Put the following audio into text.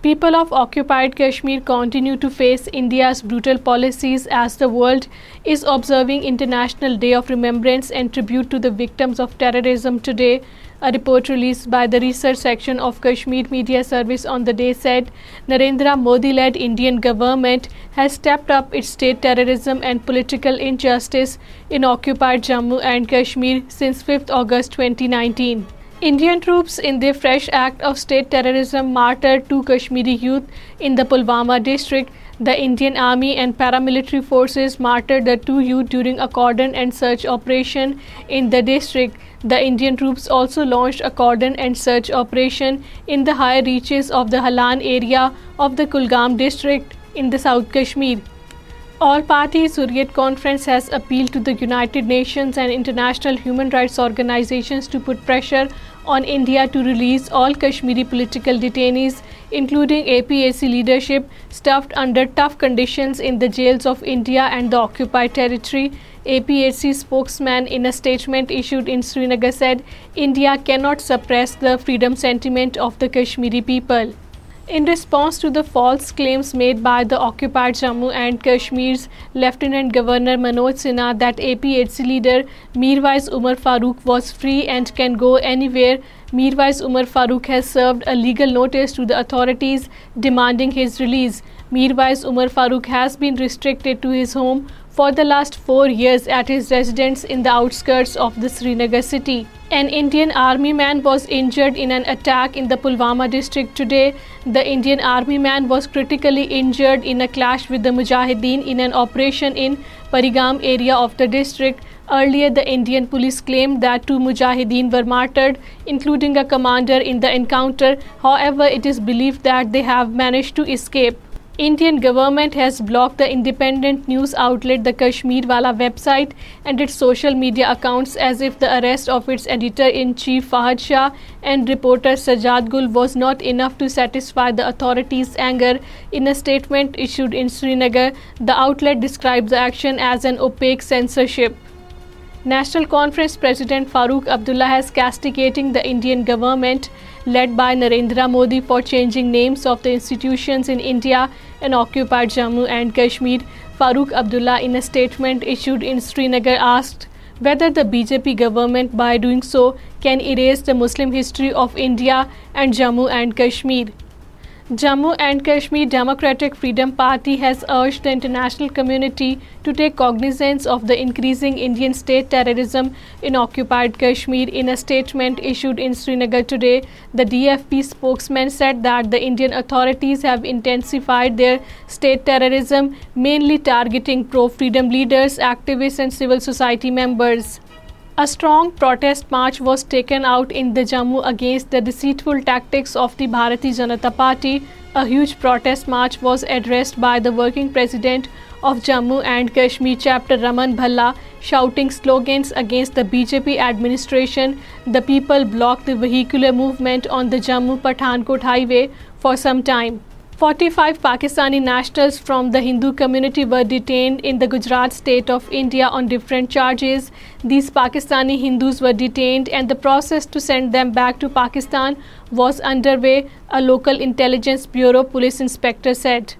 People of occupied Kashmir continue to face India's brutal policies as the world is observing International Day of Remembrance and Tribute to the Victims of Terrorism today. A report released by the research section of Kashmir Media Service on the day said Narendra Modi-led Indian government has stepped up its state terrorism and political injustice in occupied Jammu and Kashmir since 5th August 2019. Indian troops in their fresh act of state terrorism martyred 2 Kashmiri youth in the Pulwama district. The Indian Army and paramilitary forces martyred the 2 youth during a cordon and search operation in the district. The Indian troops also launched a cordon and search operation in the higher reaches of the Halan area of the Kulgam district in the South Kashmir. All parties Hurriyet Conference has appealed to the United Nations and international human rights organizations to put pressure on India to release all Kashmiri political detainees, including APAC leadership, stuffed under tough conditions in the jails of India and the occupied territory. APAC spokesman in a statement issued in Srinagar said, India cannot suppress the freedom sentiment of the Kashmiri people. In response to the false claims made by the occupied Jammu and Kashmir's Lieutenant Governor Manoj Sinha that APHC leader Mirwais Umar Farooq was free and can go anywhere, Mirwais Umar Farooq has served a legal notice to the authorities demanding his release. Mirwais Umar Farooq has been restricted to his home for the last 4 years at his residence in the outskirts of the Srinagar city. An Indian army man was injured in an attack in the Pulwama district today. The Indian army man was critically injured in a clash with the Mujahideen in an operation in Parigam area of the district. Earlier, the Indian police claimed that 2 Mujahideen were martyred, including a commander in the encounter. However, it is believed that they have managed to escape. Indian government has blocked the independent news outlet the Kashmirwala website and its social media accounts as if the arrest of its editor-in-chief Fahad Shah and reporter Sajjad Gul was not enough to satisfy the authorities' anger. In a statement issued in Srinagar, the outlet described the action as an opaque censorship. National Conference President Farooq Abdullah is castigating the Indian government led by Narendra Modi for changing names of the institutions in India and occupied Jammu and Kashmir. Farooq Abdullah, in a statement issued in Srinagar, asked whether the BJP government, by doing so, can erase the Muslim history of India and Jammu and Kashmir. Jammu and Kashmir Democratic Freedom Party has urged the international community to take cognizance of the increasing Indian state terrorism in occupied Kashmir. In a statement issued in Srinagar today, the DFP spokesman said that the Indian authorities have intensified their state terrorism, mainly targeting pro-freedom leaders, activists and civil society members. A strong protest march was taken out in the Jammu against the deceitful tactics of the Bharatiya Janata Party. A huge protest march was addressed by the working president of Jammu and Kashmir chapter Raman Bhalla, shouting slogans against the BJP administration. The people blocked the vehicular movement on the Jammu-Pathankot highway for some time. 45 Pakistani nationals from the Hindu community were detained in the Gujarat state of India on different charges. These Pakistani Hindus were detained and the process to send them back to Pakistan was underway, a local intelligence bureau police inspector said.